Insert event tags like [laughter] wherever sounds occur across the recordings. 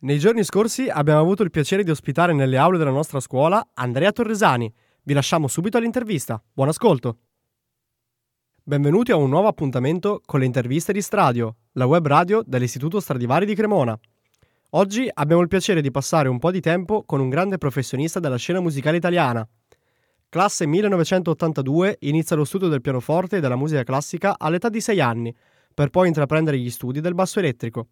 Nei giorni scorsi abbiamo avuto il piacere di ospitare nelle aule della nostra scuola Andrea Torresani. Vi lasciamo subito all'intervista. Buon ascolto! Benvenuti a un nuovo appuntamento con le interviste di Stradio, la web radio dell'Istituto Stradivari di Cremona. Oggi abbiamo il piacere di passare un po' di tempo con un grande professionista della scena musicale italiana. Classe 1982 inizia lo studio del pianoforte e della musica classica all'età di 6 anni, per poi intraprendere gli studi del basso elettrico.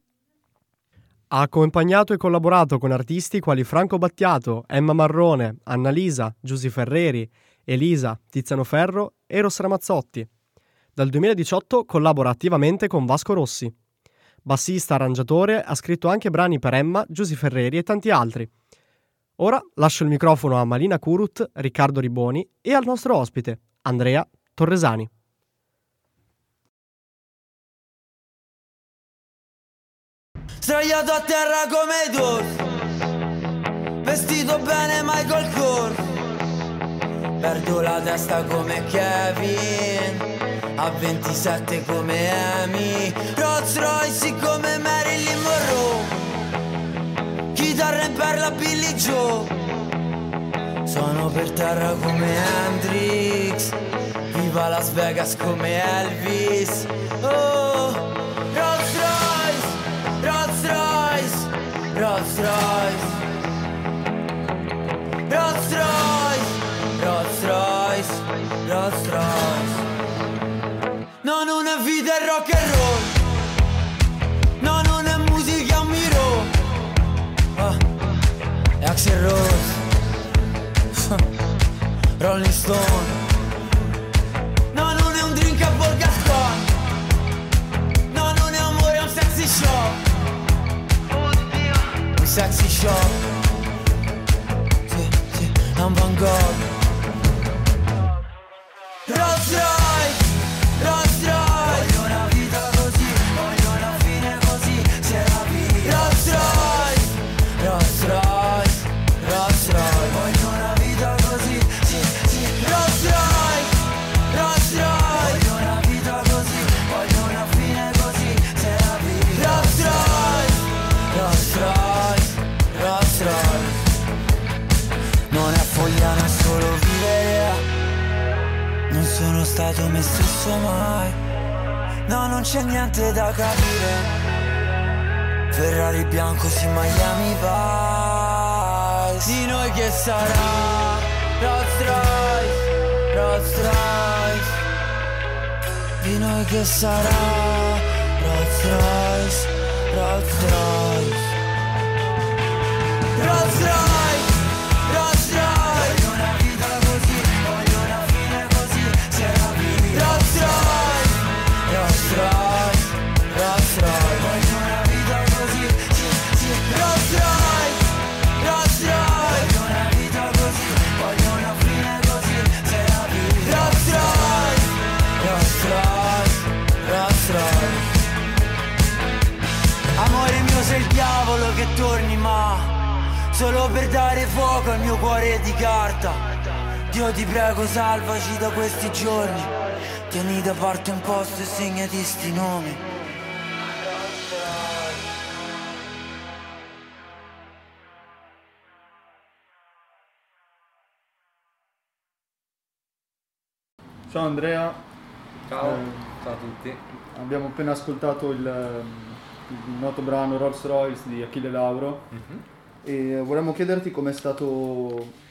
Ha accompagnato e collaborato con artisti quali Franco Battiato, Emma Marrone, Annalisa, Giusy Ferreri, Elisa, Tiziano Ferro e Eros Ramazzotti. Dal 2018 collabora attivamente con Vasco Rossi. Bassista, arrangiatore, ha scritto anche brani per Emma, Giusy Ferreri e tanti altri. Ora lascio il microfono a Malina Curut, Riccardo Riboni e al nostro ospite, Andrea Torresani. Sdraiato a terra come Dolph Vestito bene Michael Kors Perdo la testa come Kevin. A 27 come Amy. Rolls Royce come Marilyn Monroe. Chitarra in perla Billy Joe. Sono per terra come Hendrix. Viva Las Vegas come Elvis. Oh Rolls Royce Rolls Royce Rolls Royce Rolls Royce No, non è vita è rock and roll No, non è musica un miro ah, È Axel Rose Rolling Stone sexy shop. Un Van Gogh. Rolls stato me stesso mai. No, non c'è niente da capire. Ferrari bianco, sì, Miami Vice. Di noi che sarà Rolls Royce, Rolls Royce. Di noi che sarà Rolls Royce, Rolls Royce. Rolls Royce, cuore di carta. Dio ti prego salvaci da questi giorni. Tieni da parte un posto e segnati sti nomi. Ciao Andrea, Ciao, Eh, ciao a tutti. abbiamo appena ascoltato il, il noto brano Rolls Royce di Achille Lauro. E vorremmo chiederti com'è stato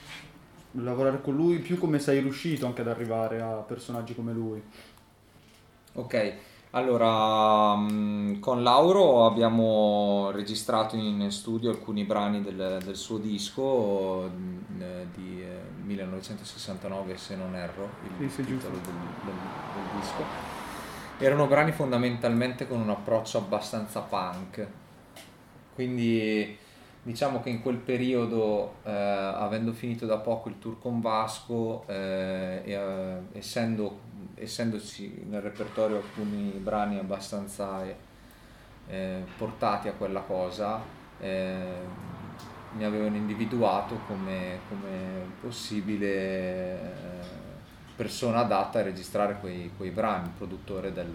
lavorare con lui, più come sei riuscito anche ad arrivare a personaggi come lui. Ok, allora mm, con Lauro abbiamo registrato in studio alcuni brani del, del suo disco mm, eh, di eh, 1969 se non erro, il Sì, titolo del, del- del disco. Erano brani fondamentalmente con un approccio abbastanza punk, quindi diciamo che in quel periodo, eh, avendo finito da poco il tour con Vasco, eh, e, eh, essendo, essendoci nel repertorio alcuni brani abbastanza eh, portati a quella cosa, eh, mi avevano individuato come, come possibile eh, persona adatta a registrare quei, quei brani, produttore del,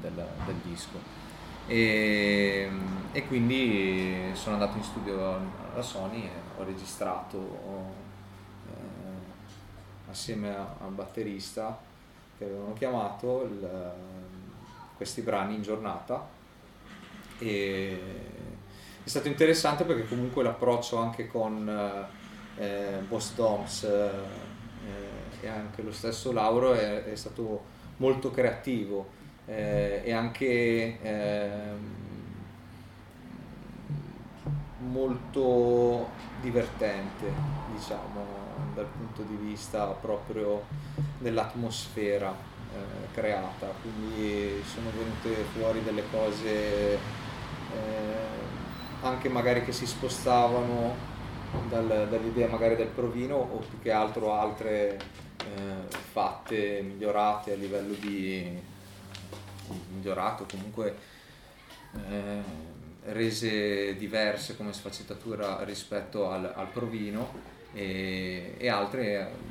del- del disco. E, e quindi sono andato in studio alla Sony e ho registrato eh, assieme a- al batterista che avevano chiamato il- questi brani in giornata. E è stato interessante perché comunque l'approccio anche con eh, eh, Boss Doms eh, e anche lo stesso Lauro è, è stato molto creativo eh, e anche ehm, molto divertente diciamo dal punto di vista proprio dell'atmosfera eh, creata. Quindi sono venute fuori delle cose eh, anche magari che si spostavano dal- dall'idea magari del provino o più che altro altre eh, fatte migliorate a livello di migliorato comunque eh, rese diverse come sfaccettatura rispetto al, al provino e, e altre eh,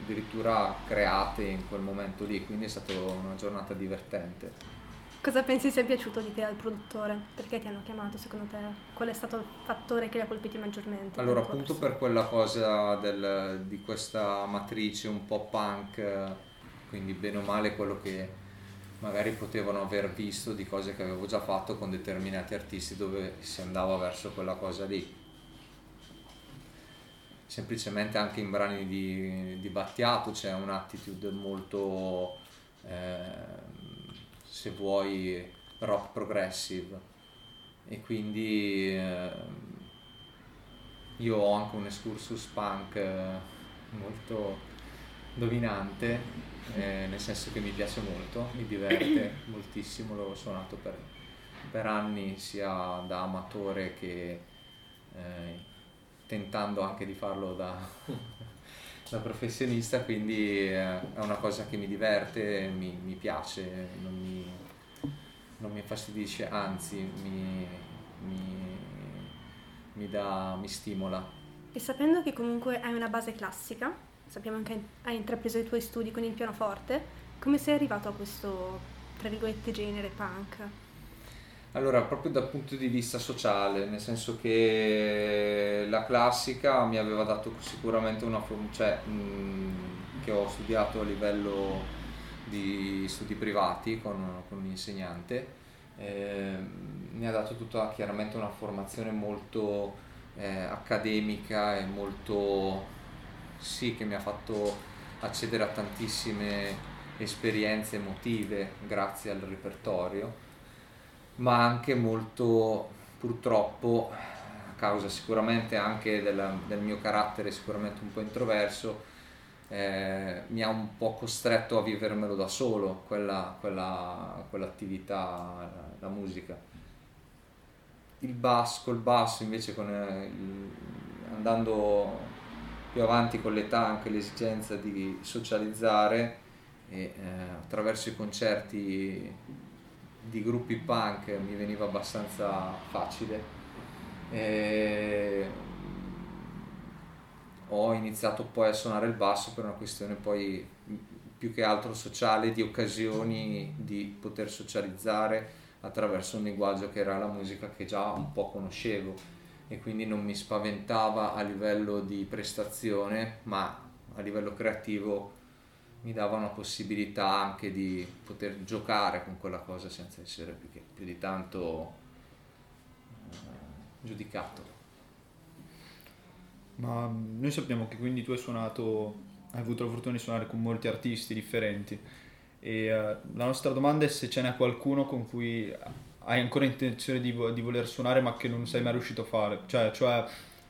addirittura create in quel momento lì quindi è stata una giornata divertente Cosa pensi sia piaciuto di te al produttore? Perché ti hanno chiamato secondo te? Qual è stato il fattore che li ha colpiti maggiormente? Allora, appunto per quella cosa del- di questa matrice un po' punk, eh, quindi bene o male quello che magari potevano aver visto di cose che avevo già fatto con determinati artisti dove si andava verso quella cosa lì. Semplicemente anche in brani di, di Battiato c'è un'attitude molto, ehm, se vuoi, rock progressive e quindi ehm, io ho anche un excursus punk eh, molto dominante, eh, nel senso che mi piace molto, mi diverte [coughs] moltissimo, l'ho suonato per, per anni sia da amatore che eh, tentando anche di farlo da, [laughs] da professionista, quindi eh, è una cosa che mi diverte, mi, mi piace, non mi, non mi infastidisce, anzi mi, mi, mi dà, mi stimola. E sapendo che comunque hai una base classica, sappiamo che hai intrapreso i tuoi studi con il pianoforte, come sei arrivato a questo, tra virgolette, genere punk? Allora, proprio dal punto di vista sociale, nel senso che la classica mi aveva dato sicuramente una forma, cioè mh, che ho studiato a livello di studi privati con, con un insegnante, eh, mi ha dato tutta chiaramente una formazione molto eh, accademica e molto, sì, che mi ha fatto accedere a tantissime esperienze emotive grazie al repertorio ma anche molto purtroppo a causa sicuramente anche della- del mio carattere sicuramente un po' introverso eh, mi ha un po' costretto a vivermelo da solo quella, quella- quell'attività la, musica. Il basso col basso invece con eh, il- andando più avanti con l'età anche l'esigenza di socializzare e eh, attraverso i concerti di gruppi punk mi veniva abbastanza facile. E ho iniziato poi a suonare il basso per una questione poi più che altro sociale, di occasioni di poter socializzare attraverso un linguaggio che era la musica che già un po' conoscevo e quindi non mi spaventava a livello di prestazione, ma a livello creativo mi dava una possibilità anche di poter giocare con quella cosa senza essere più, che- più di tanto eh, giudicato. Ma mh, noi sappiamo che quindi tu hai suonato, hai avuto la fortuna di suonare con molti artisti differenti e eh, la nostra domanda è se ce n'è qualcuno con cui hai ancora intenzione di, di voler suonare ma che non sei mai riuscito a fare, cioè, cioè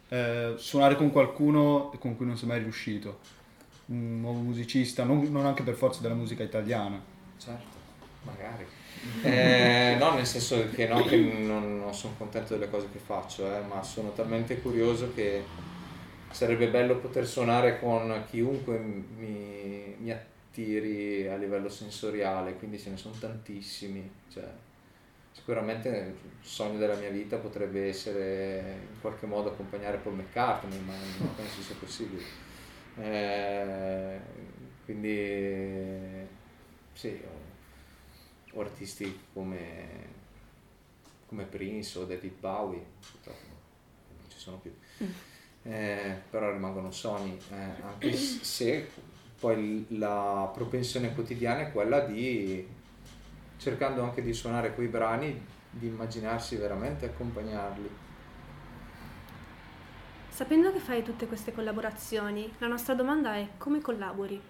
eh, suonare con qualcuno con cui non sei mai riuscito, un nuovo musicista, non, non anche per forza della musica italiana. Certo, magari. Eh, no, nel senso che, no, che non, non sono contento delle cose che faccio, eh, ma sono talmente curioso che sarebbe bello poter suonare con chiunque mi, mi attiri a livello sensoriale, quindi ce ne sono tantissimi. Cioè, sicuramente il sogno della mia vita potrebbe essere in qualche modo accompagnare Paul McCartney, ma non [laughs] penso sia possibile. Eh, quindi sì, o, o artisti come come Prince o David Bowie, purtroppo non ci sono più, eh, però rimangono Sony, eh, anche se poi la propensione quotidiana è quella di, cercando anche di suonare quei brani, di immaginarsi veramente accompagnarli. Sapendo che fai tutte queste collaborazioni, la nostra domanda è come collabori?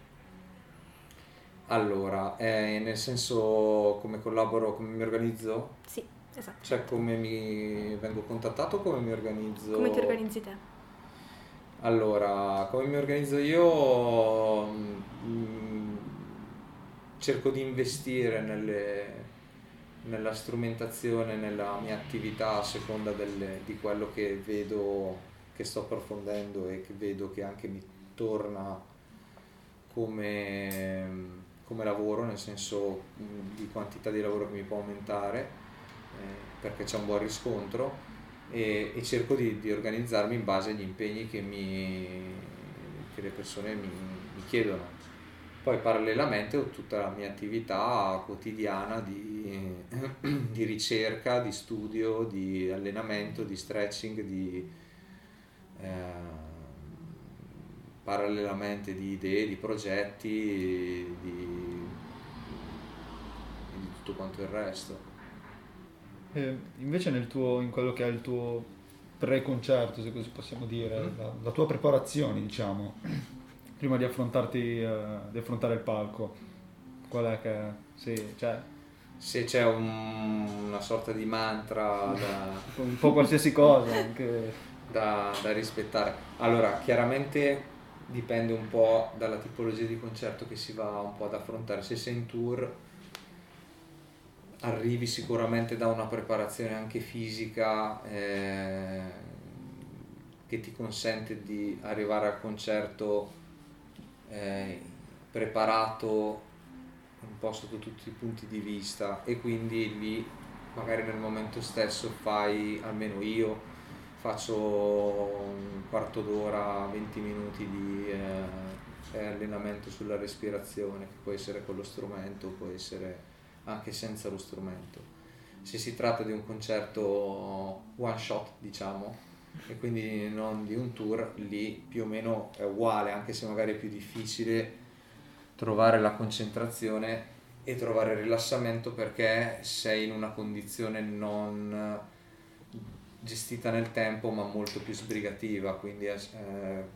Allora, eh, nel senso come collaboro, come mi organizzo? Sì, esatto. Cioè come mi vengo contattato come mi organizzo? Come ti organizzi te? Allora, come mi organizzo io? Mm, cerco di investire nelle- nella strumentazione, nella mia attività a seconda delle- di quello che vedo che sto approfondendo e che vedo che anche mi torna come, come lavoro, nel senso di quantità di lavoro che mi può aumentare, eh, perché c'è un buon riscontro e, e cerco di, di organizzarmi in base agli impegni che, mi, che le persone mi, mi chiedono. Poi parallelamente ho tutta la mia attività quotidiana di, [clears throat] di ricerca, di studio, di allenamento, di stretching, di, eh, parallelamente di idee, di progetti, di, di tutto quanto il resto. Eh, invece nel tuo, in quello che è il tuo pre-concerto, se così possiamo dire, Mm. la, la tua preparazione, diciamo, prima di affrontarti, eh, di affrontare il palco, qual è che, sì, cioè, Se c'è un- una sorta di mantra da, [laughs] un po' qualsiasi cosa, anche, da, da rispettare. Allora, chiaramente dipende un po' dalla tipologia di concerto che si va un po' ad affrontare. Se sei in tour, arrivi sicuramente da una preparazione anche fisica eh, che ti consente di arrivare al concerto eh, preparato un po' sotto tutti i punti di vista e quindi lì magari nel momento stesso fai, almeno io, faccio un quarto d'ora, 20 minuti di eh, allenamento sulla respirazione, che può essere con lo strumento, può essere anche senza lo strumento. Se si tratta di un concerto one shot, diciamo, e quindi non di un tour, lì più o meno è uguale, anche se magari è più difficile trovare la concentrazione e trovare il rilassamento perché sei in una condizione non gestita nel tempo ma molto più sbrigativa, quindi eh,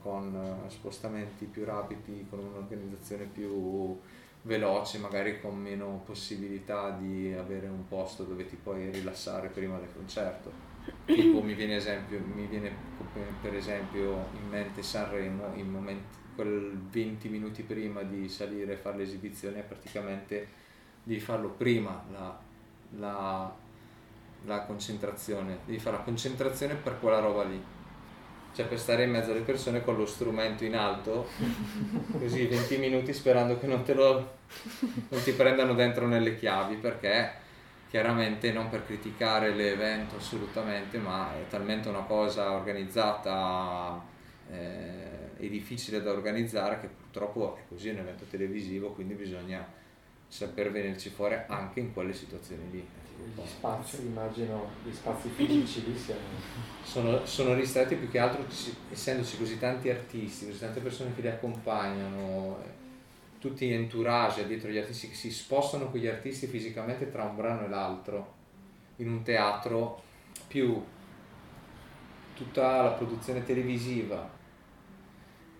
con eh, spostamenti più rapidi, con un'organizzazione più veloce, magari con meno possibilità di avere un posto dove ti puoi rilassare prima del concerto. Tipo mi viene, esempio, mi viene per esempio in mente Sanremo, in momenti, quel 20 minuti prima di salire e fare l'esibizione praticamente devi farlo prima la, la, la concentrazione, devi fare la concentrazione per quella roba lì. Cioè per stare in mezzo alle persone con lo strumento in alto, [laughs] così 20 minuti sperando che non te lo non ti prendano dentro nelle chiavi perché chiaramente non per criticare l'evento assolutamente, ma è talmente una cosa organizzata eh, e difficile da organizzare che purtroppo è così un evento televisivo, quindi bisogna saper venirci fuori anche in quelle situazioni lì. Gli spazi, immagino, gli spazi [clears throat] fisici lì siano... Sono, sono ristretti più che altro ci- essendoci così tanti artisti, così tante persone che li accompagnano, eh, tutti in entourage dietro gli artisti che si spostano con gli artisti fisicamente tra un brano e l'altro in un teatro più tutta la produzione televisiva.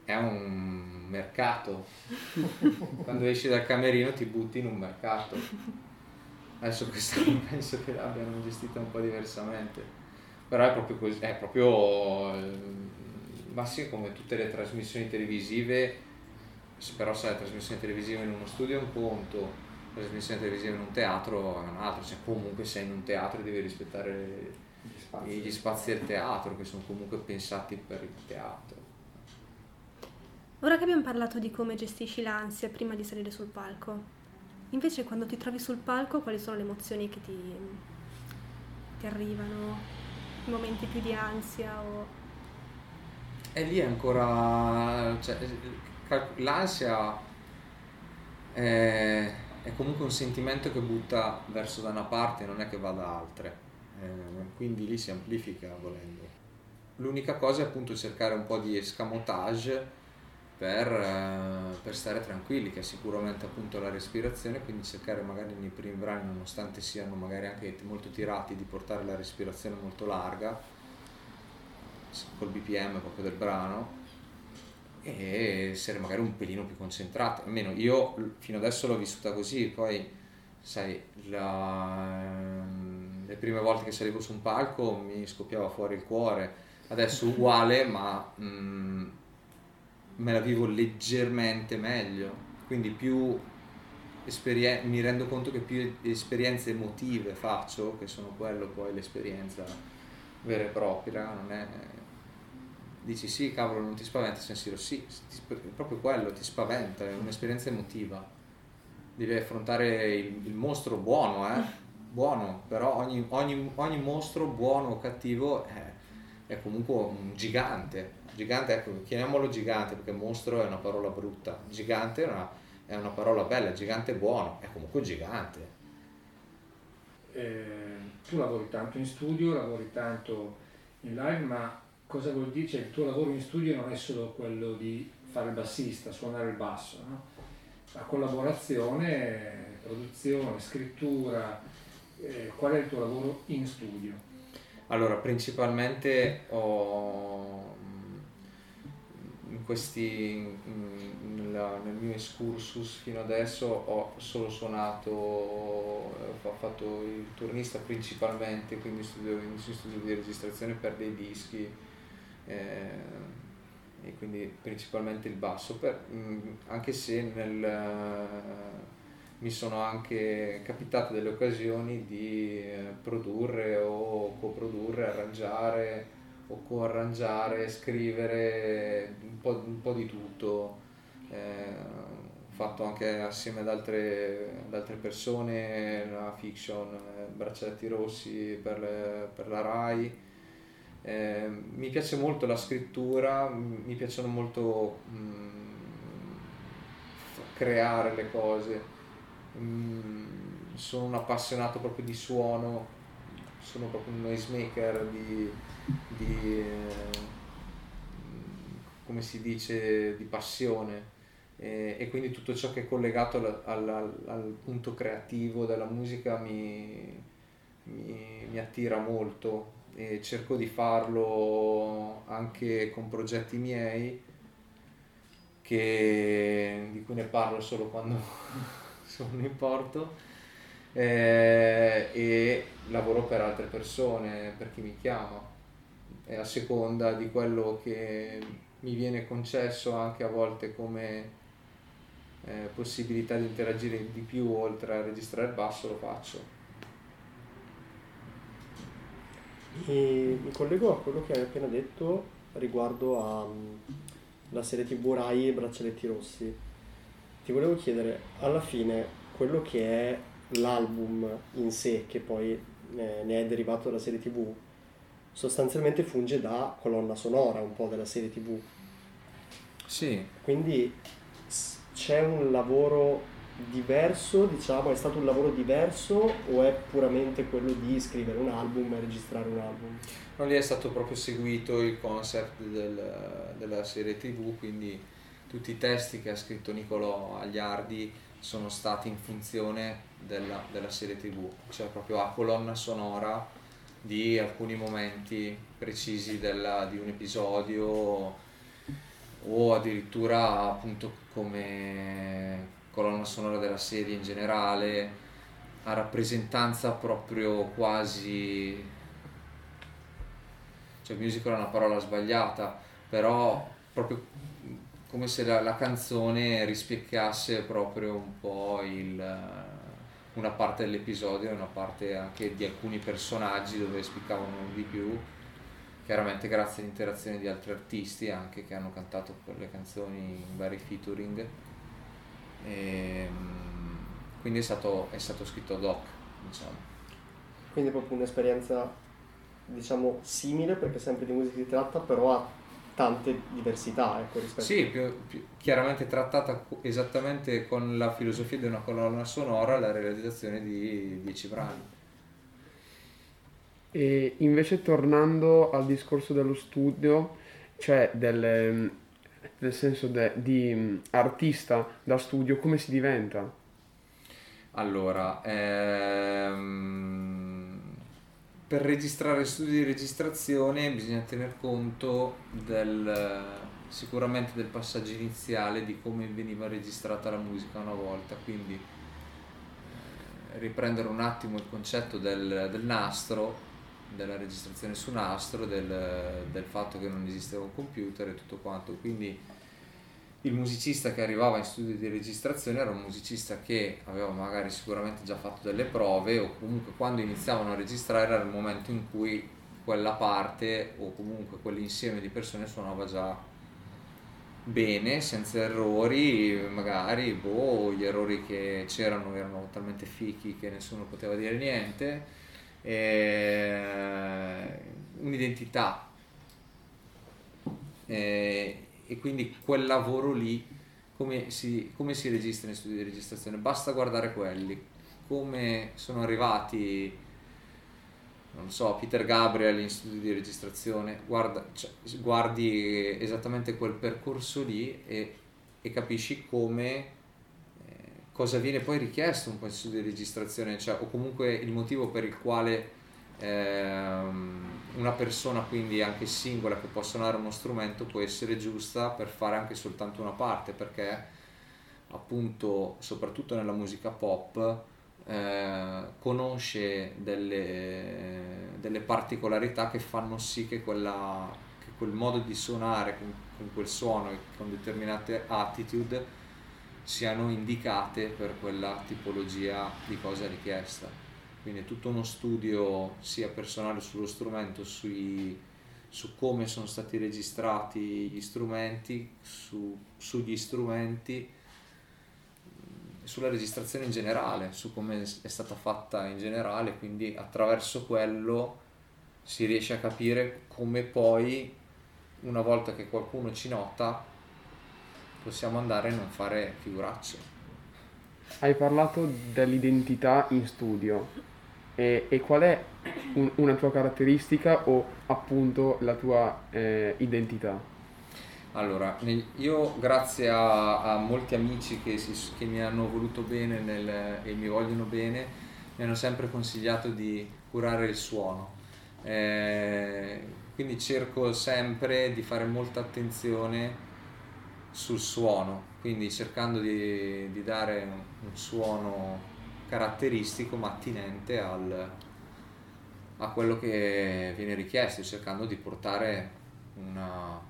È un mercato. [laughs] Quando esci dal camerino ti butti in un mercato. Adesso quest'anno penso che l'abbiano gestita un po' diversamente. Però è proprio così è proprio eh, ma sì come tutte le trasmissioni televisive però se la trasmissione televisiva in uno studio è un conto, la trasmissione televisiva in un teatro è un altro, cioè comunque sei in un teatro e devi rispettare Gli spazi. gli spazi del teatro che sono comunque pensati per il teatro. Ora che abbiamo parlato di come gestisci l'ansia prima di salire sul palco, invece quando ti trovi sul palco quali sono le emozioni che ti, ti arrivano? I momenti più di ansia o... E lì è ancora, cioè, l'ansia è, è comunque un sentimento che butta verso da una parte, non è che va da altre. eh, quindi lì si amplifica volendo. L'unica cosa è appunto cercare un po' di escamotage per, eh, per stare tranquilli, che è sicuramente appunto la respirazione, quindi cercare magari nei primi brani, nonostante siano magari anche molto tirati, di portare la respirazione molto larga, col BPM proprio del brano, e essere magari un pelino più concentrati. Almeno io fino adesso l'ho vissuta così, poi sai, la, le prime volte che salivo su un palco mi scoppiava fuori il cuore, adesso uguale, ma mm, me la vivo leggermente meglio, quindi più esperien- mi rendo conto che più esperienze emotive faccio, che sono quello poi l'esperienza vera e propria, non è dici sì, cavolo, non ti spaventa il sensiero, sì, è proprio quello, ti spaventa, è un'esperienza emotiva. Devi affrontare il, il mostro buono, eh? [laughs] Buono, però ogni, ogni, ogni mostro buono o cattivo è, è comunque un gigante. Gigante, ecco, chiamiamolo gigante perché mostro è una parola brutta. Gigante è una, è una parola bella, gigante è buono, è comunque un gigante. Eh, tu lavori tanto in studio, lavori tanto in live, ma cosa vuol dire? Cioè, il tuo lavoro in studio non è solo quello di fare il bassista, suonare il basso, no? La collaborazione, produzione, scrittura, eh, qual è il tuo lavoro in studio? Allora, principalmente ho mm, in questi, mm, nella- nel mio excursus fino adesso ho solo suonato, eh, ho fatto il turnista principalmente, quindi studio, in studio di registrazione per dei dischi eh, e quindi principalmente il basso, per- mm, anche se nel, eh, mi sono anche capitate delle occasioni di eh, produrre o coprodurre, arrangiare o coarrangiare, scrivere un po', un po' di tutto. Eh, fatto anche assieme ad altre, ad altre persone la fiction eh, Braccialetti Rossi per, le- per la RAI. Eh, mi piace molto la scrittura, mi piacciono molto mm, f- creare le cose. Mm, sono un appassionato proprio di suono, sono proprio un noisemaker di, di, eh, mm, come si dice, di passione. E, e quindi tutto ciò che è collegato al- al- al punto creativo della musica mi, mi- mi attira molto e cerco di farlo anche con progetti miei che- di cui ne parlo solo quando [laughs] sono in porto eh, e lavoro per altre persone, per chi mi chiama e a seconda di quello che mi viene concesso anche a volte come eh, possibilità di interagire di più oltre a registrare il basso lo faccio. E mi collego a quello che hai appena detto riguardo alla serie TV Rai e Braccialetti Rossi. Ti volevo chiedere, alla fine, quello che è l'album in sé, che poi eh, ne è derivato dalla serie TV, sostanzialmente funge da colonna sonora un po' della serie TV. Sì, Quindi c'è un lavoro diverso, diciamo, è stato un lavoro diverso o è puramente quello di scrivere un album e registrare un album? non lì è stato proprio seguito il concept del- della serie tv, quindi tutti i testi che ha scritto Nicolò Agliardi sono stati in funzione della, della serie tv, cioè proprio a colonna sonora di alcuni momenti precisi della- di un episodio o addirittura appunto come colonna sonora della serie in generale, a rappresentanza proprio quasi cioè musical è una parola sbagliata, però proprio come se la, la canzone rispecchiasse proprio un po' il, una parte dell'episodio e una parte anche di alcuni personaggi dove spiccavano di più, chiaramente grazie all'interazione di altri artisti anche che hanno cantato quelle canzoni in vari featuring. E, mm, quindi è stato, è stato scritto ad hoc, diciamo. Quindi è proprio un'esperienza, diciamo, simile, perché sempre di musica si tratta, però ha tante diversità, ecco, rispetto Sì, più, più- chiaramente trattata esattamente con la filosofia di una colonna sonora la realizzazione di 10 brani. E invece tornando al discorso dello studio, cioè del, nel senso de- di mm, artista da studio, come si diventa? Allora, ehm, per registrare studi di registrazione bisogna tener conto del, sicuramente del passaggio iniziale di come veniva registrata la musica una volta, quindi eh, riprendere un attimo il concetto del, del nastro, della registrazione su nastro, del, del fatto che non esisteva un computer e tutto quanto, quindi il musicista che arrivava in studio di registrazione era un musicista che aveva magari sicuramente già fatto delle prove o comunque quando iniziavano a registrare era il momento in cui quella parte o comunque quell'insieme di persone suonava già bene, senza errori, magari boh, gli errori che c'erano erano talmente fichi che nessuno poteva dire niente, e un'identità. E e quindi quel lavoro lì come si, come si registra in studi di registrazione? Basta guardare quelli, come sono arrivati, non so, Peter Gabriel in studio di registrazione, guarda, cioè, guardi esattamente quel percorso lì e, e capisci come eh, cosa viene poi richiesto un studio di registrazione, cioè, o comunque il motivo per il quale ehm, una persona quindi anche singola che può suonare uno strumento può essere giusta per fare anche soltanto una parte perché appunto soprattutto nella musica pop eh, conosce delle, delle, particolarità che fanno sì che, quella, che quel modo di suonare con, con quel suono e con determinate attitude siano indicate per quella tipologia di cosa richiesta. Quindi è tutto uno studio sia personale sullo strumento, sui, su come sono stati registrati gli strumenti, su, sugli strumenti, sulla registrazione in generale, su come è stata fatta in generale, quindi attraverso quello si riesce a capire come poi, una volta che qualcuno ci nota, possiamo andare a non fare figuracce. Hai parlato dell'identità in studio e, e qual è un, una tua caratteristica o appunto la tua eh, identità? Allora, io grazie a, a molti amici che, si, che, mi hanno voluto bene nel, e mi vogliono bene, mi hanno sempre consigliato di curare il suono. Eh, quindi cerco sempre di fare molta attenzione sul suono, quindi cercando di, di dare un, suono caratteristico ma attinente al, a quello che viene richiesto, cercando di portare una,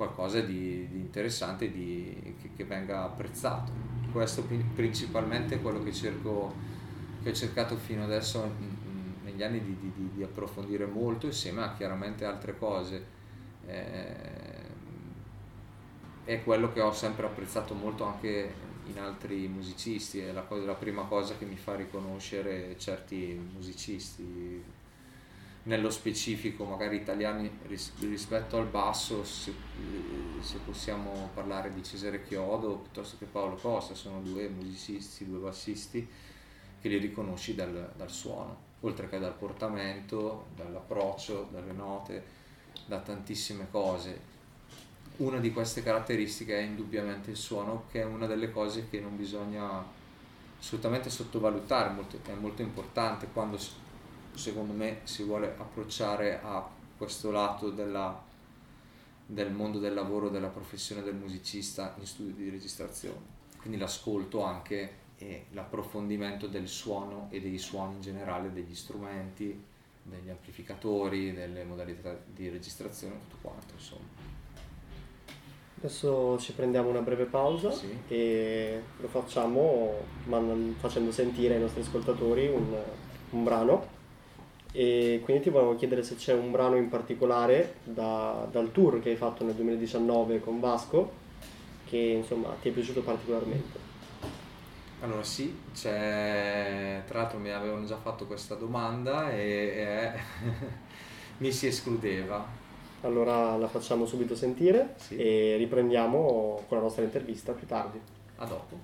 qualcosa di, di interessante e che, che, venga apprezzato. Questo principalmente è quello che, cerco, che ho cercato fino adesso negli anni di, di, di, approfondire molto insieme a chiaramente altre cose. Eh, è quello che ho sempre apprezzato molto anche in altri musicisti, è la, cosa, la prima cosa che mi fa riconoscere certi musicisti, nello specifico magari italiani ris- rispetto al basso, se, se, possiamo parlare di Cesare Chiodo piuttosto che Paolo Costa, sono due musicisti, due bassisti che li riconosci dal, dal suono, oltre che dal portamento, dall'approccio, dalle note, da tantissime cose una di queste caratteristiche è indubbiamente il suono, che è una delle cose che non bisogna assolutamente sottovalutare, molto, è molto importante quando secondo me si vuole approcciare a questo lato della, del mondo del lavoro, della professione del musicista in studio di registrazione. Quindi l'ascolto anche e l'approfondimento del suono e dei suoni in generale, degli strumenti, degli amplificatori, delle modalità di registrazione, tutto quanto insomma. Adesso ci prendiamo una breve pausa sì. e lo facciamo facendo sentire ai nostri ascoltatori un, un, brano e quindi ti volevo chiedere se c'è un brano in particolare da, dal tour che hai fatto nel 2019 con Vasco che insomma ti è piaciuto particolarmente. Allora sì, c'è... tra l'altro mi avevano già fatto questa domanda e, e [laughs] mi si escludeva allora la facciamo subito sentire sì. e riprendiamo con la nostra intervista più tardi. A dopo.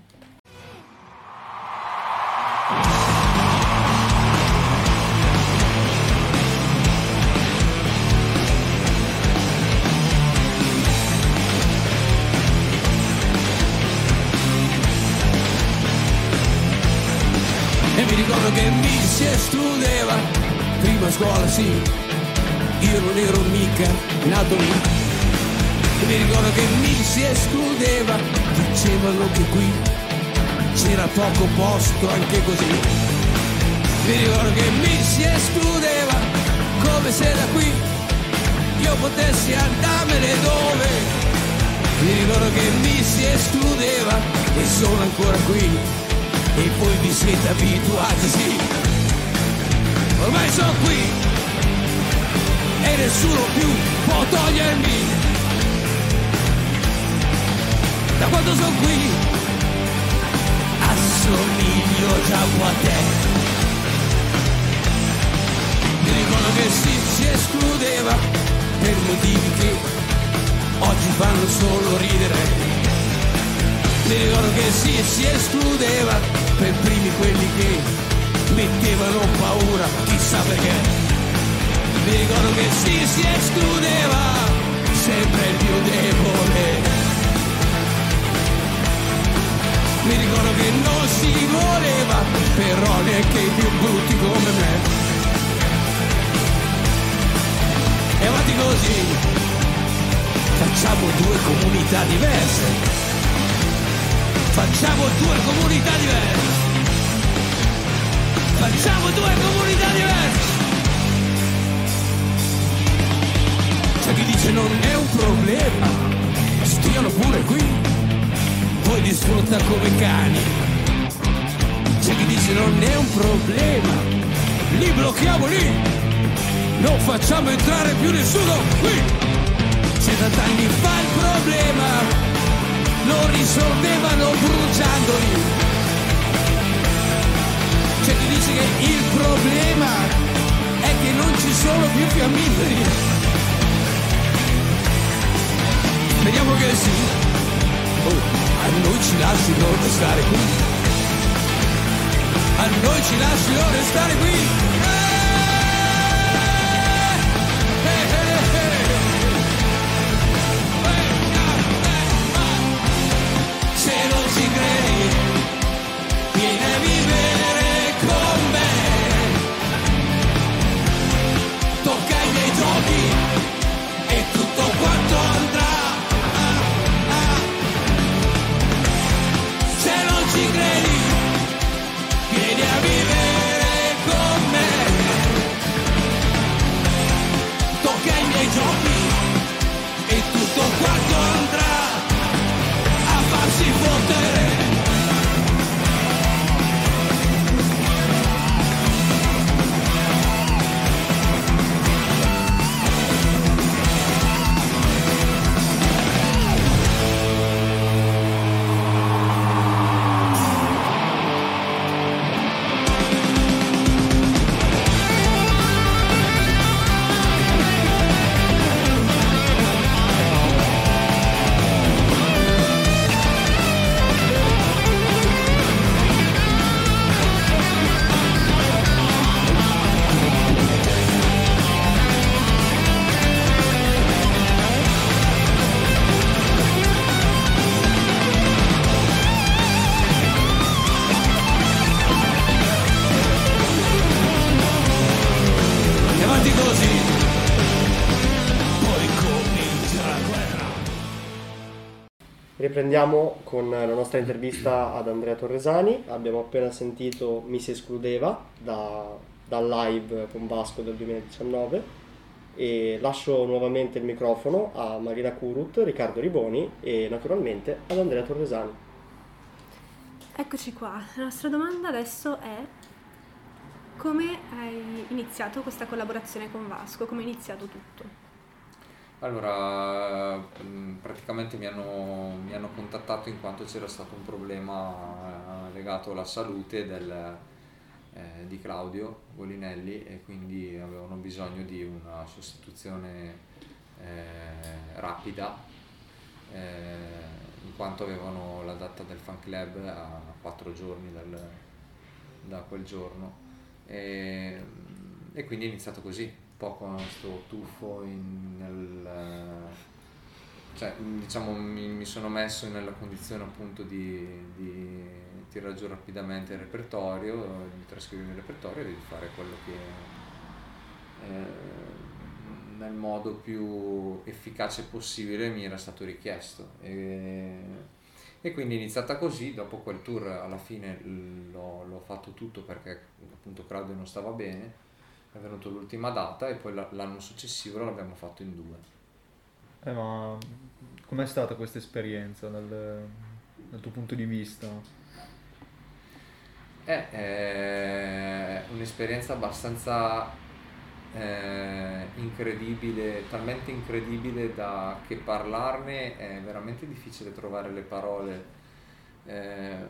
E mi ricordo che mi si escludeva, prima a scuola sì, io non ero mica nato lì. Mi ricordo che mi si escludeva, dicevano che qui c'era poco posto anche così. Mi ricordo che mi si escludeva, come se da qui io potessi andarmene dove. Mi ricordo che mi si escludeva e sono ancora qui e voi vi siete abituati, sì. Ormai sono qui e nessuno più può togliermi. Da quando sono qui assomiglio già a te. Mi ricordo che si, si escludeva per motivi che oggi fanno solo ridere. Mi ricordo che si, si escludeva per primi quelli che mettevano paura, chissà perché. Ricordo che si, si escludeva sempre il più debole. Mi ricordo che non si voleva, però neanche i più brutti come me. E avanti così, facciamo due comunità diverse. Facciamo due comunità diverse. Facciamo due comunità diverse. C'è chi dice non è un problema, stiano pure qui, poi li sfrutta come cani. C'è chi dice non è un problema, li blocchiamo lì, non facciamo entrare più nessuno qui. Cent'anni fa il problema, lo risolvevano bruciandoli. C'è chi dice che il problema è che non ci sono più fiammiferi. Speriamo che sì. Oh, a noi ci lasciano restare qui. A noi ci lasciano restare qui. Eh, eh, eh. Se non ci credi, nostra intervista ad Andrea Torresani. Abbiamo appena sentito Mi si escludeva da- dal live con Vasco del 2019 e lascio nuovamente il microfono a Marina Curut, Riccardo Riboni e naturalmente ad Andrea Torresani. Eccoci qua, la nostra domanda adesso è come hai iniziato questa collaborazione con Vasco, come è iniziato tutto? Allora, mh, praticamente mi hanno, mi hanno contattato in quanto c'era stato un problema eh, legato alla salute del, eh, di Claudio Golinelli e quindi avevano bisogno di una sostituzione eh, rapida eh, in quanto avevano la data del fan club a quattro giorni dal- da quel giorno. E, e quindi è iniziato così, un po' con questo tuffo in- nel, cioè diciamo mi, mi sono messo nella condizione appunto di, di- tira giù rapidamente il repertorio, di trascrivere il repertorio e di fare quello che eh, nel modo più efficace possibile mi era stato richiesto. E, e quindi è iniziata così, dopo quel tour alla fine l'ho, l'ho fatto tutto perché appunto Claudio non stava bene, è venuto l'ultima data e poi la- l'anno successivo l'abbiamo fatto in due. Eh, ma com'è stata questa esperienza dal, dal tuo punto di vista? È, è un'esperienza abbastanza eh, incredibile, talmente incredibile da che parlarne è veramente difficile trovare le parole eh,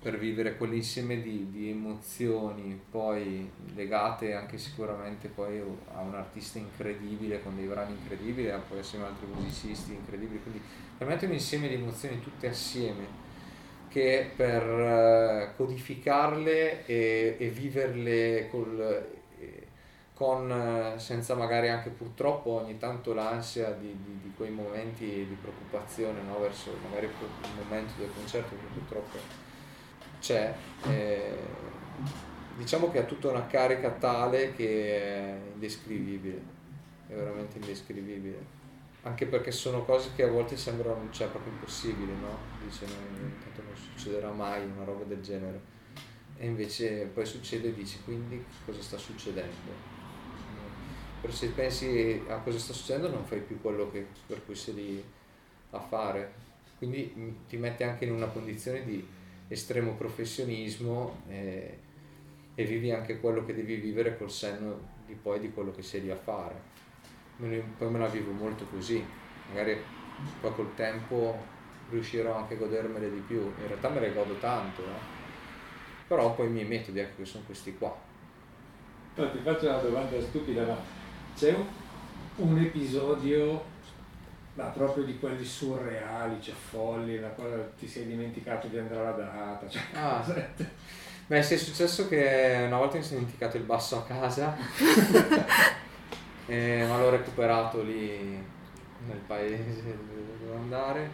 per vivere quell'insieme di, di emozioni poi legate anche sicuramente poi a un artista incredibile con dei brani incredibili e poi assieme ad altri musicisti incredibili quindi veramente un insieme di emozioni tutte assieme che per eh, codificarle e, e viverle col, eh, con, eh, senza magari anche purtroppo ogni tanto l'ansia di, di- di quei momenti di preoccupazione no? verso magari il momento del concerto che purtroppo c'è, eh, diciamo che ha tutta una carica tale che è indescrivibile, è veramente indescrivibile anche perché sono cose che a volte sembrano cioè, proprio impossibili, no? Dice, no, tanto non succederà mai una roba del genere. E invece poi succede e dici, quindi cosa sta succedendo? Però se pensi a cosa sta succedendo non fai più quello che, per cui sei lì a fare. Quindi mh, ti mette anche in una condizione di estremo professionismo e, e vivi anche quello che devi vivere col senno di poi di quello che sei lì a fare poi me la vivo molto così, magari poi col tempo riuscirò anche a godermele di più, in realtà me le godo tanto, eh. però poi i miei metodi ecco che sono questi qua. Però ti faccio una domanda stupida, ma c'è un, un episodio, ma proprio di quelli surreali, cioè folli, la cosa ti sei dimenticato di andare alla data, cioè, Ah, Beh, sì, è successo che una volta mi sono dimenticato il basso a casa, [laughs] eh, ma l'ho recuperato lì nel paese dove dovevo andare,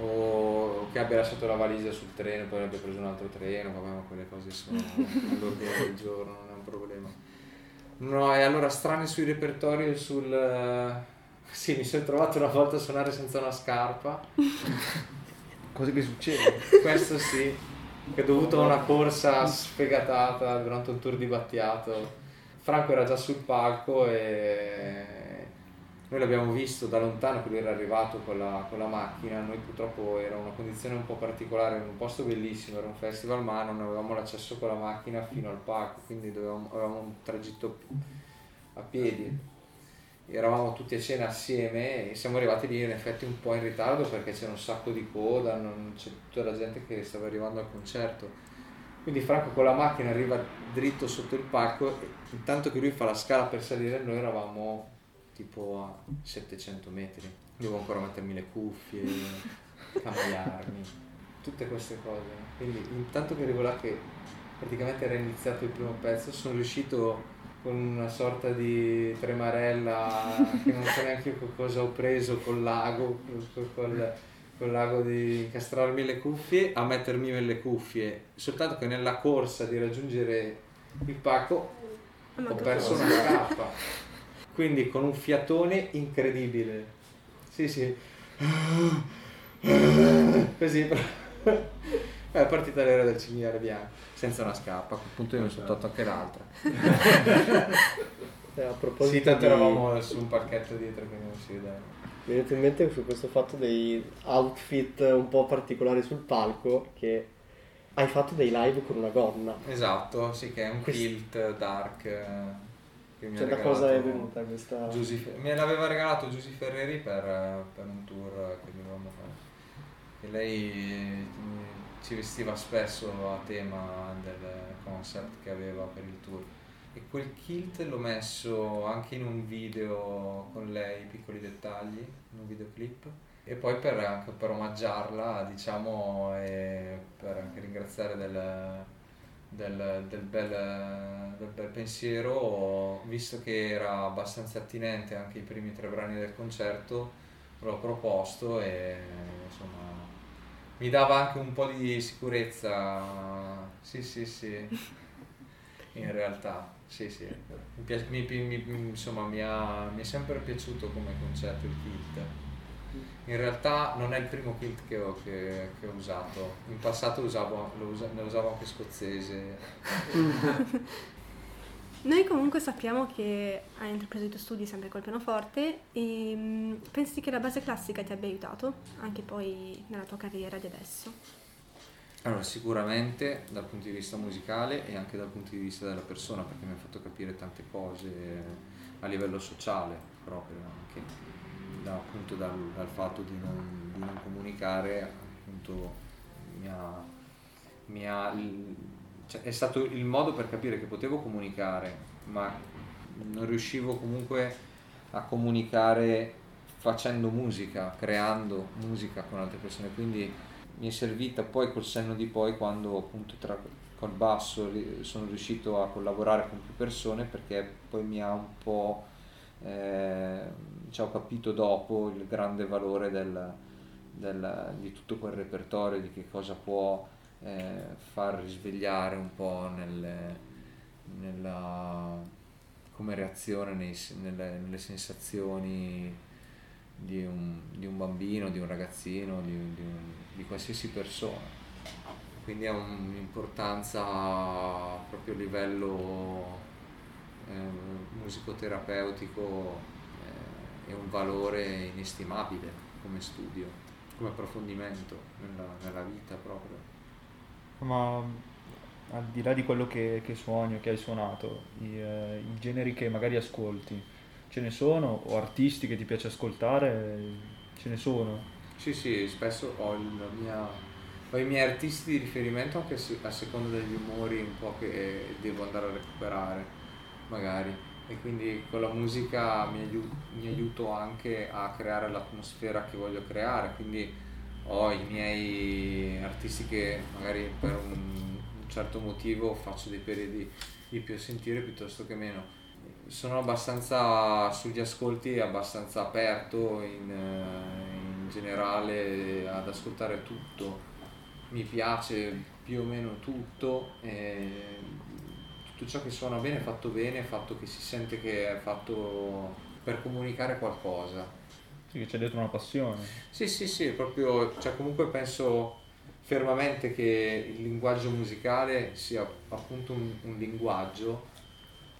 o che abbia lasciato la valigia sul treno, poi abbia preso un altro treno, vabbè, ma quelle cose sono all'ordine del giorno, non è un problema. No, e allora strane sui repertori e sul... Sì, mi sono trovato una volta a suonare senza una scarpa. [laughs] Cose che succedono? Questo sì, che dovuto a una corsa sfegatata durante un tour di Battiato. Franco era già sul palco e noi l'abbiamo visto da lontano che lui era arrivato con la, con la macchina, noi purtroppo era una condizione un po' particolare, in un posto bellissimo, era un festival ma non avevamo l'accesso con la macchina fino al palco, quindi dovevamo, avevamo un tragitto a piedi. Eravamo tutti a cena assieme e siamo arrivati lì in effetti un po' in ritardo perché c'era un sacco di coda, non c'è tutta la gente che stava arrivando al concerto. Quindi Franco con la macchina arriva dritto sotto il palco e intanto che lui fa la scala per salire noi eravamo tipo a 700 metri. Dovevo ancora mettermi le cuffie, [laughs] cambiarmi, tutte queste cose. Quindi intanto che arrivo là che praticamente era iniziato il primo pezzo, sono riuscito con una sorta di tremarella che non so neanche io cosa ho preso col lago, col, col- lago di incastrarmi le cuffie, a mettermi le cuffie, soltanto che nella corsa di raggiungere il pacco ho perso una scarpa. Quindi con un fiatone incredibile. Sì, sì. Così. È partita l'era del cinghiale bianco, senza una scarpa. A quel punto io mi sono tolto anche l'altra. Eh, a proposito Sì, tanto di- eravamo su un parchetto dietro che non si vedeva. Mi è venuto in mente su questo fatto dei outfit un po' particolari sul palco che hai fatto dei live con una gonna. Esatto, sì, che è un Quest- kilt dark. eh, Che mi ha Cioè, da cosa è venuta questa... Giusy Fe- me l'aveva regalato Giusy Ferreri per, eh, per un tour che dovevamo fare. E lei ci vestiva spesso a tema del concept che aveva per il tour. E quel kilt l'ho messo anche in un video con lei, piccoli dettagli, in un videoclip. E poi per, anche per omaggiarla, diciamo, e per anche ringraziare del, del, del bel, del bel pensiero, visto che era abbastanza attinente anche i primi tre brani del concerto, l'ho proposto e insomma mi dava anche un po' di sicurezza. Sì, sì, sì. [laughs] In realtà, sì, sì. Mi piace- mi- mi- mi- insomma, mi, ha- mi è sempre piaciuto come concetto il kilt. In realtà non è il primo kilt che ho, che- che ho usato. In passato usavo, lo usa- ne usavo anche scozzese. [laughs] Noi comunque sappiamo che hai intrapreso i tuoi studi sempre col pianoforte e mm, pensi che la base classica ti abbia aiutato anche poi nella tua carriera di adesso? Allora, sicuramente dal punto di vista musicale e anche dal punto di vista della persona, perché mi ha fatto capire tante cose a livello sociale proprio, anche da- appunto dal, dal fatto di non, di non comunicare, appunto mi ha, mi ha- cioè, è stato il modo per capire che potevo comunicare, ma non riuscivo comunque a comunicare facendo musica, creando musica con altre persone, quindi mi è servita poi col senno di poi quando appunto tra, col basso sono riuscito a collaborare con più persone perché poi mi ha un po' eh, cioè, ho capito dopo il grande valore del- del- di tutto quel repertorio di che cosa può eh, far risvegliare un po' nelle- nella, come reazione nei nelle, nelle sensazioni di un, di un bambino, di un ragazzino, di, di un- di qualsiasi persona. Quindi ha un'importanza proprio a livello eh, musicoterapeutico eh, e un valore inestimabile come studio, come approfondimento nella, nella vita proprio. Ma al di là di quello che, che suoni o che hai suonato, i, eh, i generi che magari ascolti, ce ne sono? O artisti che ti piace ascoltare? Ce ne sono? Sì, sì, spesso ho, mia- ho i miei artisti di riferimento anche a seconda degli umori un po' che devo andare a recuperare, magari. E quindi con la musica mi, aiu- mi aiuto anche a creare l'atmosfera che voglio creare, quindi ho i miei artisti che magari per un, certo motivo faccio dei periodi di più sentire piuttosto che meno. Sono abbastanza sugli ascolti abbastanza aperto in, in generale ad ascoltare tutto. Mi piace più o meno tutto tutto ciò che suona bene è fatto bene è fatto che si sente che è fatto per comunicare qualcosa Sì, che c'è dietro una passione. sì, sì, sì, proprio, cioè comunque penso fermamente che il linguaggio musicale sia appunto un, un linguaggio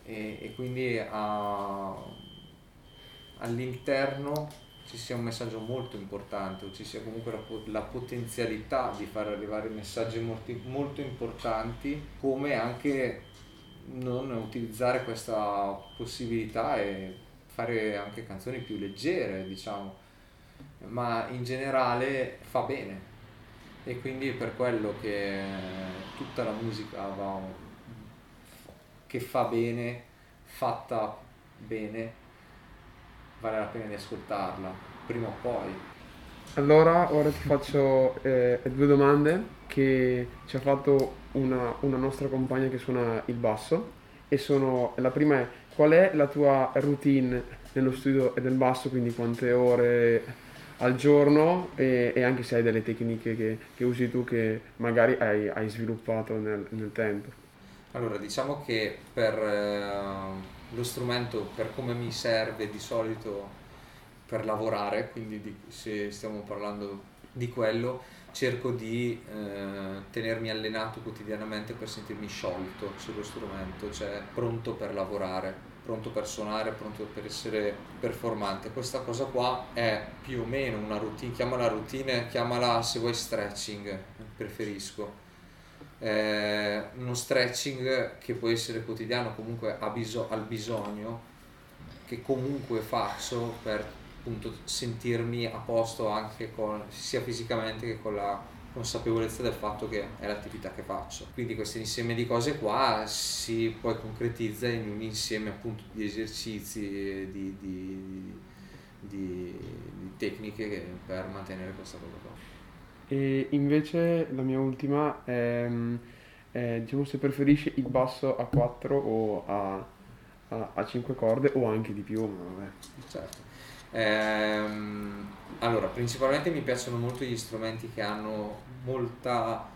e, e quindi a- all'interno ci sia un messaggio molto importante o ci sia comunque la, la potenzialità di far arrivare messaggi molto, molto importanti come anche non utilizzare questa possibilità e fare anche canzoni più leggere, diciamo, ma in generale fa bene e quindi è per quello che tutta la musica va, che fa bene, fatta bene, vale la pena di ascoltarla, prima o poi. Allora, ora ti faccio eh, due domande che ci ha fatto una, una nostra compagna che suona il basso e sono, la prima è qual è la tua routine nello studio del basso, quindi quante ore al giorno e, e anche se hai delle tecniche che, che usi tu che magari hai, hai sviluppato nel, nel tempo. Allora, diciamo che per eh, lo strumento, per come mi serve di solito per lavorare, quindi di- se stiamo parlando di quello, cerco di eh, tenermi allenato quotidianamente per sentirmi sciolto sullo strumento, cioè pronto per lavorare, pronto per suonare, pronto per essere performante. Questa cosa qua è più o meno una routine, chiamala routine, chiamala se vuoi stretching, preferisco eh, uno stretching che può essere quotidiano comunque biso- al bisogno che comunque faccio per appunto sentirmi a posto anche con sia fisicamente che con la consapevolezza del fatto che è l'attività che faccio quindi questo insieme di cose qua si poi concretizza in un insieme appunto di esercizi di, di- di- di tecniche per mantenere questa cosa qua E invece la mia ultima è, è, diciamo se preferisci il basso a 4 o a, a, a 5 corde o anche di più, ma vabbè. Certo. Ehm, allora, principalmente mi piacciono molto gli strumenti che hanno molta,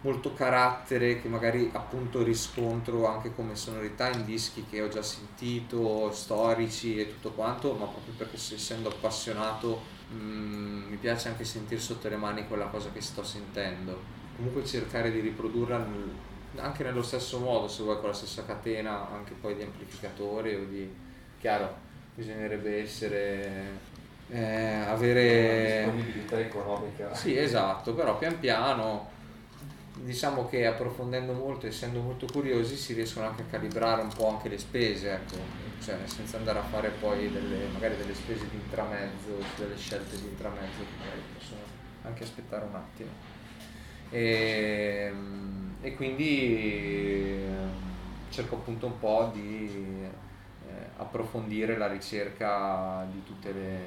molto carattere, che magari appunto riscontro anche come sonorità in dischi che ho già sentito, storici e tutto quanto, ma proprio perché se- essendo appassionato mm, mi piace anche sentire sotto le mani quella cosa che sto sentendo. Comunque cercare di riprodurla nel- anche nello stesso modo, se vuoi con la stessa catena, anche poi di amplificatori o di... Chiaro, bisognerebbe essere... eh, avere... disponibilità economica. Sì, esatto, però pian piano diciamo che approfondendo molto, essendo molto curiosi, si riescono anche a calibrare un po' anche le spese, ecco, cioè senza andare a fare poi delle, magari delle spese di intramezzo, delle scelte di intramezzo che magari possono anche aspettare un attimo. E, e quindi ehm, cerco appunto un po' di approfondire la ricerca di tutte le,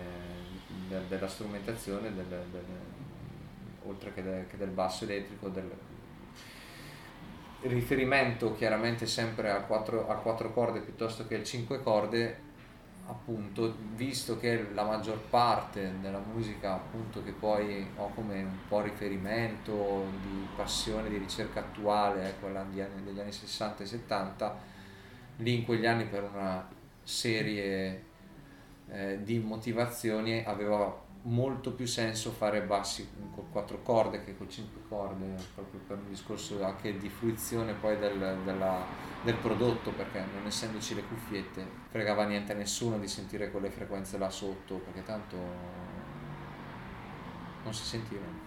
de- della strumentazione, del- del- oltre che, de- che del basso elettrico, del riferimento chiaramente sempre a quattro, a quattro corde piuttosto che a cinque corde, appunto, visto che la maggior parte della musica appunto che poi ho come un po' riferimento di passione, di ricerca attuale, è quella di anni- degli anni 60 e 70, lì in quegli anni per una serie eh, di motivazioni aveva molto più senso fare bassi con quattro corde che con cinque corde, proprio per un discorso anche di fruizione poi del, della- del prodotto, perché non essendoci le cuffiette fregava niente a nessuno di sentire quelle frequenze là sotto, perché tanto non si sentivano.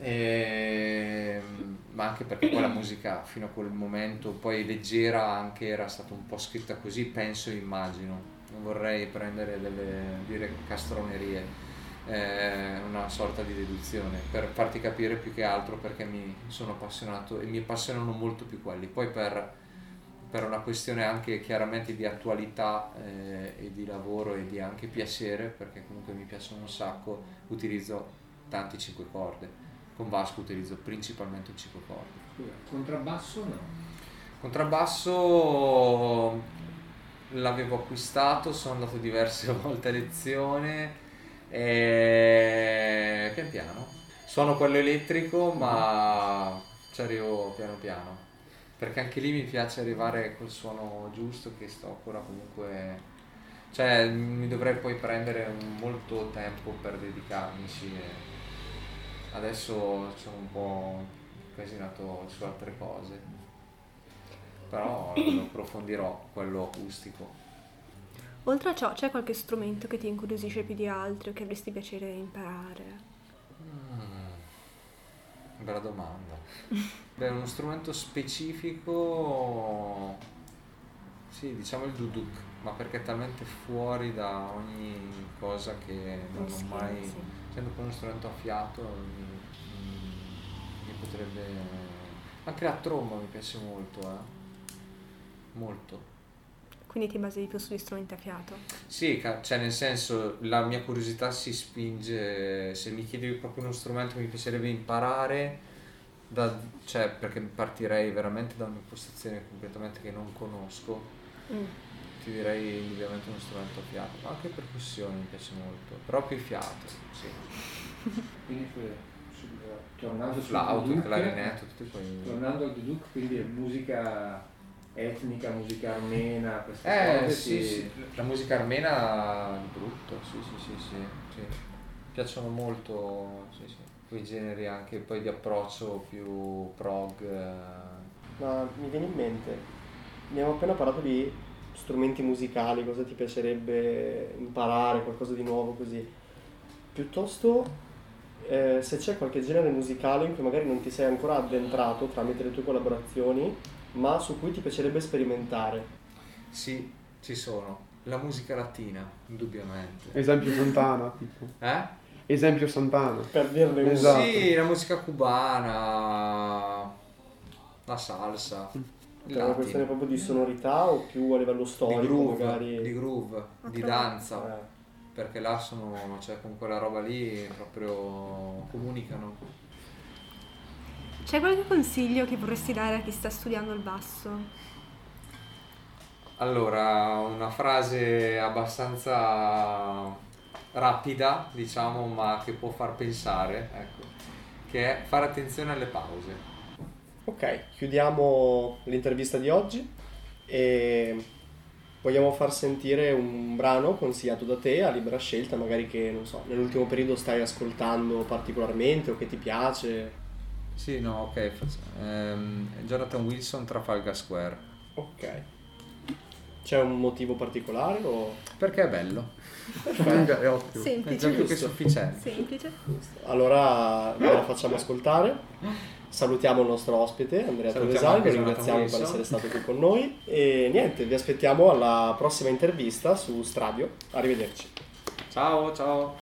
E, ma anche perché poi la musica fino a quel momento poi leggera anche era stata un po' scritta così, penso e immagino. Non vorrei prendere delle dire castronerie, eh, una sorta di deduzione per farti capire più che altro perché mi sono appassionato e mi appassionano molto più quelli. Poi per, per una questione anche chiaramente di attualità eh, e di lavoro e di anche piacere, perché comunque mi piacciono un sacco, utilizzo tanti cinque corde. Con Vasco utilizzo principalmente un 5 corde. Scusa, Contrabbasso no. Contrabbasso l'avevo acquistato, sono andato diverse [laughs] volte a lezione e pian piano. Suono quello elettrico ma ci arrivo piano piano. Perché anche lì mi piace arrivare col suono giusto che sto ancora comunque... Cioè mi dovrei poi prendere molto tempo per dedicarmici e adesso sono un po' incasinato su altre cose però lo approfondirò quello acustico. Oltre a ciò, c'è qualche strumento che ti incuriosisce più di altri o che avresti piacere imparare? Mm, bella domanda. [laughs] Beh, uno strumento specifico, sì, diciamo il duduk, ma perché è talmente fuori da ogni cosa che non ho mai, sì. Essendo poi uno strumento a fiato, mi, mi- mi potrebbe... Anche la tromba mi piace molto, eh. Molto. Quindi ti basi di più sugli strumenti a fiato? Sì, cioè nel senso la mia curiosità si spinge, se mi chiedi proprio uno strumento che mi piacerebbe imparare, da- cioè perché partirei veramente da un'impostazione completamente che non conosco, Mm. Ti direi indubbiamente uno strumento a fiato, ma anche percussione mi piace molto, però più fiato, sì. Quindi sul- tornando Flauto, duduk, clarinetto, tutti quei... tornando al duduk, quindi è musica etnica, musica armena, queste Eh cose sì, ti- sì, la musica armena di brutto, sì sì sì sì, sì. Piacciono molto sì, sì. quei generi anche poi di approccio più prog. eh. Ma mi viene in mente, abbiamo appena parlato di strumenti musicali, cosa ti piacerebbe imparare, qualcosa di nuovo così. Piuttosto, eh, se c'è qualche genere musicale in cui magari non ti sei ancora addentrato tramite le tue collaborazioni, ma su cui ti piacerebbe sperimentare. Sì, ci sono. La musica latina, indubbiamente. Esempio Santana, tipo. Eh? Esempio Santana. Per dirne uno. Esatto. Sì, la musica cubana, la salsa, il È una questione proprio di sonorità o più a livello di storico groove, magari? di groove, di Ok. danza. Eh. perché là sono, cioè con quella roba lì proprio comunicano. C'è qualche consiglio che vorresti dare a chi sta studiando il basso? Allora, una frase abbastanza rapida, diciamo, ma che può far pensare, ecco, che è fare attenzione alle pause. Ok, chiudiamo l'intervista di oggi e vogliamo far sentire un brano consigliato da te a libera scelta, magari che, non so, nell'ultimo periodo stai ascoltando particolarmente o che ti piace. Sì, no, ok, faccio- ehm, Jonathan Wilson, Trafalgar Square. Ok. C'è un motivo particolare o... Perché è bello, [laughs] È ottimo. è Semplice. già più che giusto. sufficiente. Semplice. Allora ve la facciamo ascoltare. Salutiamo il nostro ospite Andrea lo Jonathan ringraziamo per essere stato qui con noi e niente, vi aspettiamo alla prossima intervista su Stradio. Arrivederci. Ciao, ciao.